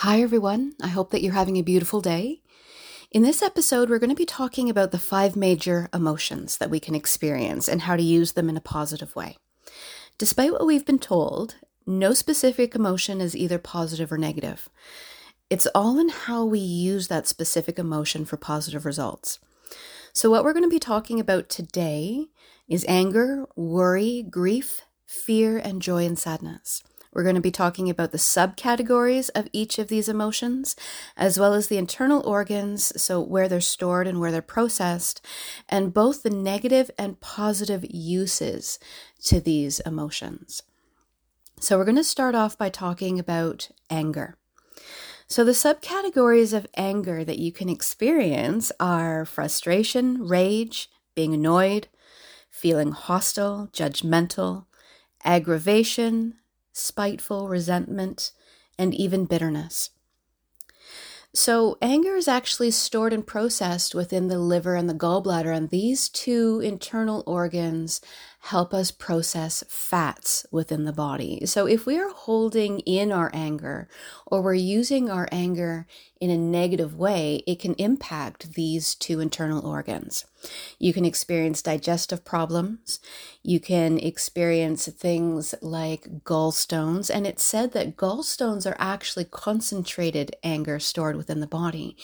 Hi, everyone. I hope that you're having a beautiful day. In this episode, we're going to be talking about the five major emotions that we can experience and how to use them in a positive way. Despite what we've been told, no specific emotion is either positive or negative. It's all in how we use that specific emotion for positive results. So, what we're going to be talking about today is anger, worry, grief, fear, and joy and sadness. We're going to be talking about the subcategories of each of these emotions, as well as the internal organs, so where they're stored and where they're processed, and both the negative and positive uses to these emotions. So, we're going to start off by talking about anger. So, the subcategories of anger that you can experience are frustration, rage, being annoyed, feeling hostile, judgmental, aggravation, spiteful, resentment, and even bitterness. So, anger is actually stored and processed within the liver and the gallbladder, and these two internal organs help us process fats within the body. So, if we are holding in our anger or we're using our anger in a negative way, it can impact these two internal organs. You can experience digestive problems. You can experience things like gallstones. And it's said that gallstones are actually concentrated anger stored within the body.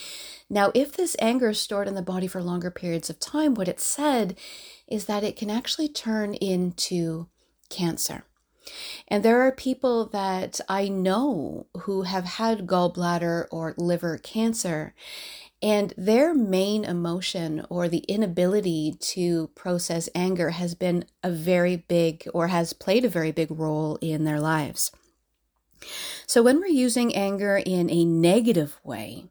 Now, if this anger is stored in the body for longer periods of time, what it said is that it can actually turn into cancer. And there are people that I know who have had gallbladder or liver cancer, and their main emotion or the inability to process anger has been a very big or has played a very big role in their lives. So, when we're using anger in a negative way,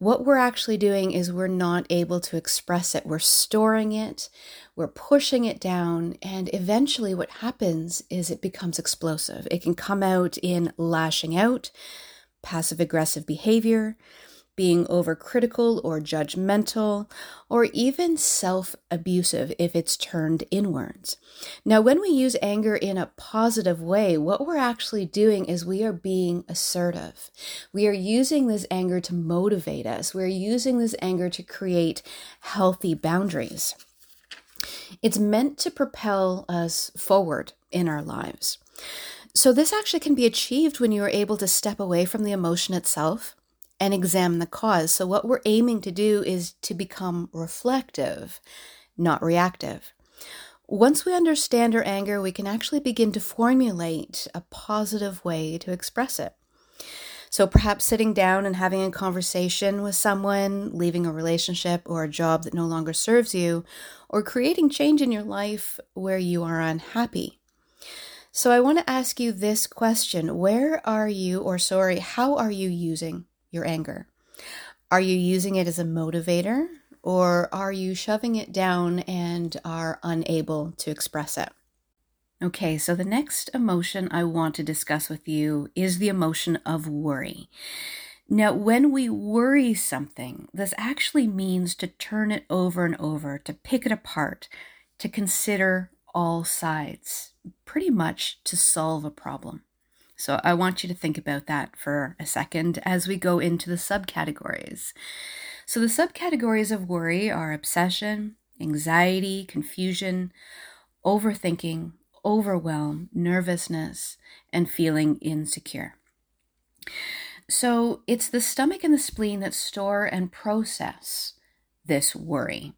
what we're actually doing is we're not able to express it. We're storing it, we're pushing it down, and eventually what happens is it becomes explosive. It can come out in lashing out, passive aggressive behavior, being overcritical or judgmental, or even self abusive if it's turned inwards. Now, when we use anger in a positive way, what we're actually doing is we are being assertive. We are using this anger to motivate us, we're using this anger to create healthy boundaries. It's meant to propel us forward in our lives. So, this actually can be achieved when you are able to step away from the emotion itself and examine the cause. So, what we're aiming to do is to become reflective, not reactive. Once we understand our anger, we can actually begin to formulate a positive way to express it. So, perhaps sitting down and having a conversation with someone, leaving a relationship or a job that no longer serves you, or creating change in your life where you are unhappy. So, I want to ask you this question Where are you, or sorry, how are you using your anger? Are you using it as a motivator or are you shoving it down and are unable to express it? Okay, so the next emotion I want to discuss with you is the emotion of worry. Now, when we worry something, this actually means to turn it over and over, to pick it apart, to consider all sides, pretty much to solve a problem. So I want you to think about that for a second as we go into the subcategories. So the subcategories of worry are obsession, anxiety, confusion, overthinking, overwhelm, nervousness, and feeling insecure. So it's the stomach and the spleen that store and process this worry.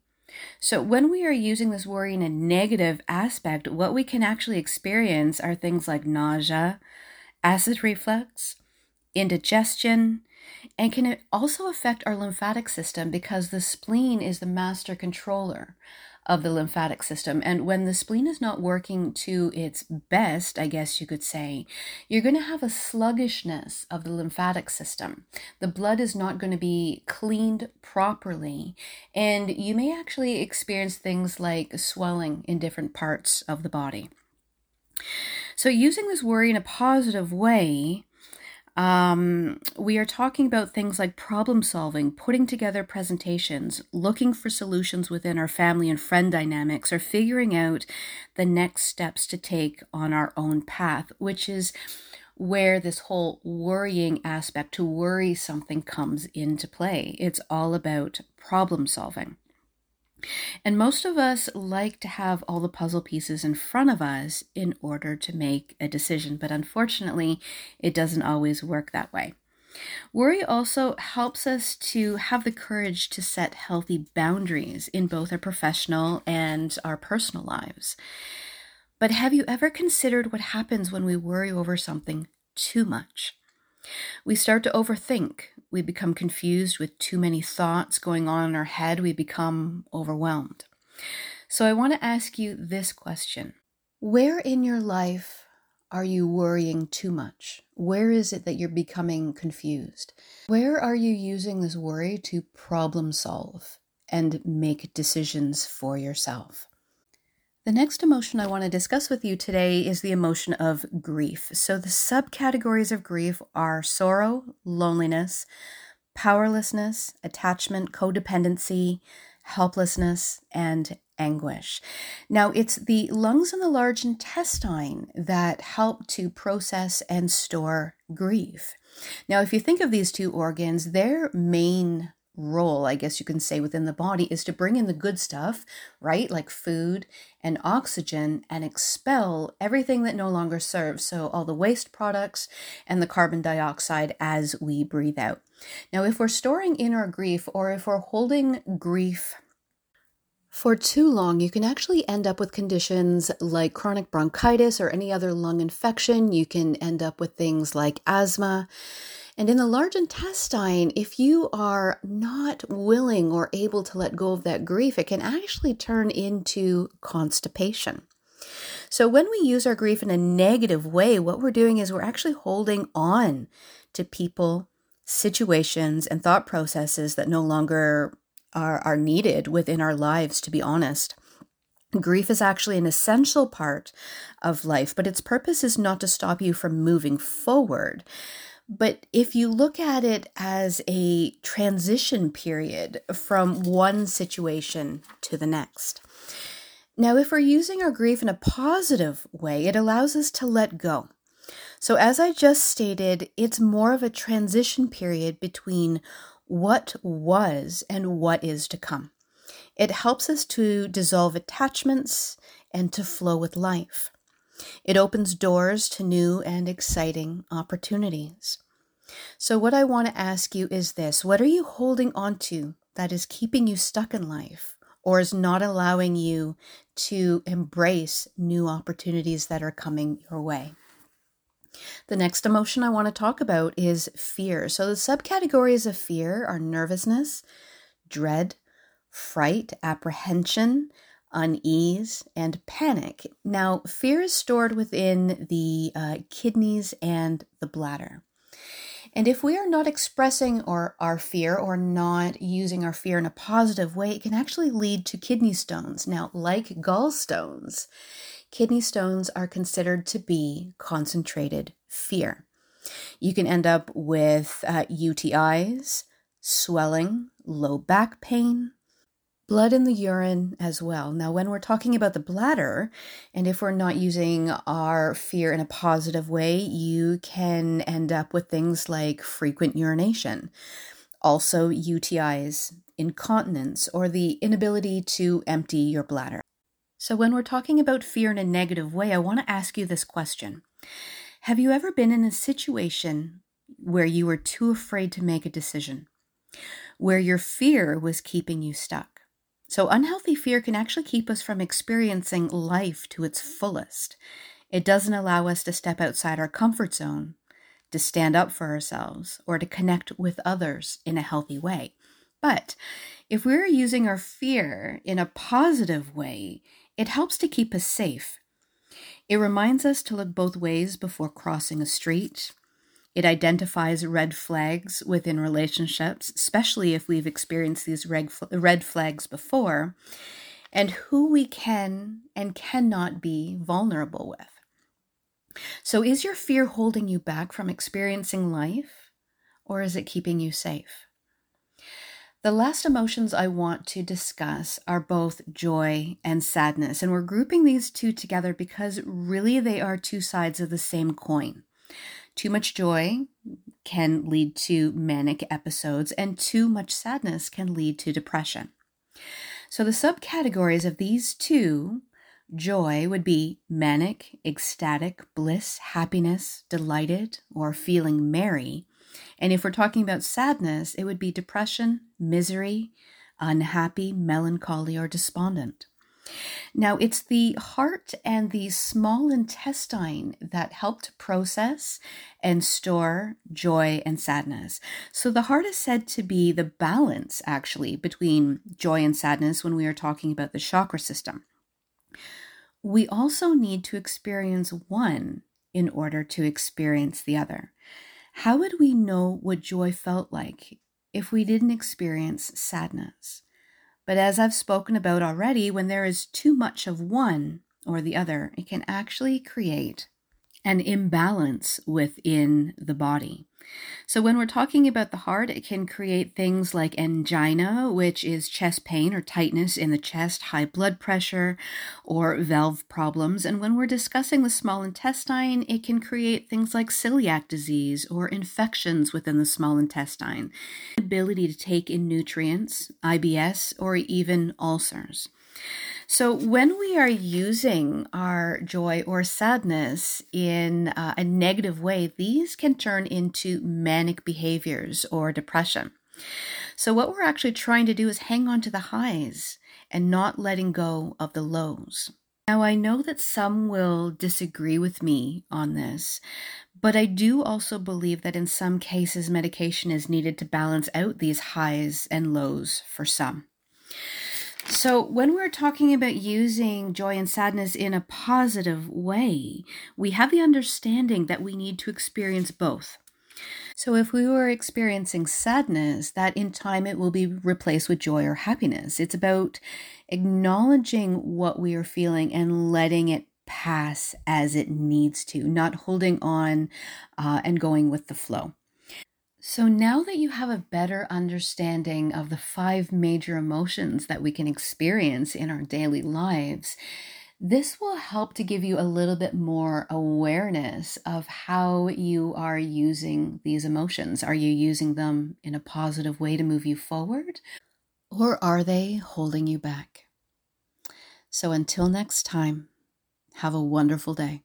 So, when we are using this worry in a negative aspect, what we can actually experience are things like nausea, acid reflux, indigestion, and can it also affect our lymphatic system because the spleen is the master controller of the lymphatic system. And when the spleen is not working to its best, I guess you could say, you're going to have a sluggishness of the lymphatic system. The blood is not going to be cleaned properly, and you may actually experience things like swelling in different parts of the body. So, using this worry in a positive way, um, we are talking about things like problem solving, putting together presentations, looking for solutions within our family and friend dynamics, or figuring out the next steps to take on our own path, which is where this whole worrying aspect to worry something comes into play. It's all about problem solving. And most of us like to have all the puzzle pieces in front of us in order to make a decision, but unfortunately, it doesn't always work that way. Worry also helps us to have the courage to set healthy boundaries in both our professional and our personal lives. But have you ever considered what happens when we worry over something too much? We start to overthink. We become confused with too many thoughts going on in our head. We become overwhelmed. So I want to ask you this question Where in your life are you worrying too much? Where is it that you're becoming confused? Where are you using this worry to problem solve and make decisions for yourself? The next emotion I want to discuss with you today is the emotion of grief. So, the subcategories of grief are sorrow, loneliness, powerlessness, attachment, codependency, helplessness, and anguish. Now, it's the lungs and the large intestine that help to process and store grief. Now, if you think of these two organs, their main role, I guess you can say, within the body is to bring in the good stuff, right? Like food and oxygen, and expel everything that no longer serves. So, all the waste products and the carbon dioxide as we breathe out. Now, if we're storing in our grief or if we're holding grief for too long, you can actually end up with conditions like chronic bronchitis or any other lung infection. You can end up with things like asthma. And in the large intestine, if you are not willing or able to let go of that grief, it can actually turn into constipation. So, when we use our grief in a negative way, what we're doing is we're actually holding on to people, situations, and thought processes that no longer are, are needed within our lives, to be honest. Grief is actually an essential part of life, but its purpose is not to stop you from moving forward. But if you look at it as a transition period from one situation to the next. Now, if we're using our grief in a positive way, it allows us to let go. So, as I just stated, it's more of a transition period between what was and what is to come. It helps us to dissolve attachments and to flow with life. It opens doors to new and exciting opportunities. So, what I want to ask you is this What are you holding on to that is keeping you stuck in life or is not allowing you to embrace new opportunities that are coming your way? The next emotion I want to talk about is fear. So, the subcategories of fear are nervousness, dread, fright, apprehension, unease, and panic. Now, fear is stored within the uh, kidneys and the bladder. And if we are not expressing our, our fear or not using our fear in a positive way, it can actually lead to kidney stones. Now, like gallstones, kidney stones are considered to be concentrated fear. You can end up with uh, UTIs, swelling, low back pain, blood in the urine as well. Now, when we're talking about the bladder, and if we're not using our fear in a positive way, you can end up with things like frequent urination, also UTIs, incontinence, or the inability to empty your bladder. So, when we're talking about fear in a negative way, I want to ask you this question Have you ever been in a situation where you were too afraid to make a decision, where your fear was keeping you stuck? So, unhealthy fear can actually keep us from experiencing life to its fullest. It doesn't allow us to step outside our comfort zone, to stand up for ourselves, or to connect with others in a healthy way. But if we're using our fear in a positive way, it helps to keep us safe. It reminds us to look both ways before crossing a street, it identifies red flags within relationships, especially if we've experienced these red, red flags before, and who we can and cannot be vulnerable with. So, is your fear holding you back from experiencing life, or is it keeping you safe? The last emotions I want to discuss are both joy and sadness, and we're grouping these two together because really they are two sides of the same coin. Too much joy can lead to manic episodes, and too much sadness can lead to depression. So, the subcategories of these two joy would be manic, ecstatic, bliss, happiness, delighted, or feeling merry. And if we're talking about sadness, it would be depression, misery, unhappy, melancholy, or despondent. Now, it's the heart and the small intestine that help to process and store joy and sadness. So, the heart is said to be the balance, actually, between joy and sadness when we are talking about the chakra system. We also need to experience one in order to experience the other. How would we know what joy felt like if we didn't experience sadness? But as I've spoken about already, when there is too much of one or the other, it can actually create an imbalance within the body. So, when we're talking about the heart, it can create things like angina, which is chest pain or tightness in the chest, high blood pressure, or valve problems. And when we're discussing the small intestine, it can create things like celiac disease or infections within the small intestine, ability to take in nutrients, IBS, or even ulcers. So, when we are using our joy or sadness in uh, a negative way, these can turn into manic behaviors or depression. So, what we're actually trying to do is hang on to the highs and not letting go of the lows. Now, I know that some will disagree with me on this, but I do also believe that in some cases, medication is needed to balance out these highs and lows for some. So, when we're talking about using joy and sadness in a positive way, we have the understanding that we need to experience both. So, if we were experiencing sadness, that in time it will be replaced with joy or happiness. It's about acknowledging what we are feeling and letting it pass as it needs to, not holding on uh, and going with the flow. So, now that you have a better understanding of the five major emotions that we can experience in our daily lives, this will help to give you a little bit more awareness of how you are using these emotions. Are you using them in a positive way to move you forward, or are they holding you back? So, until next time, have a wonderful day.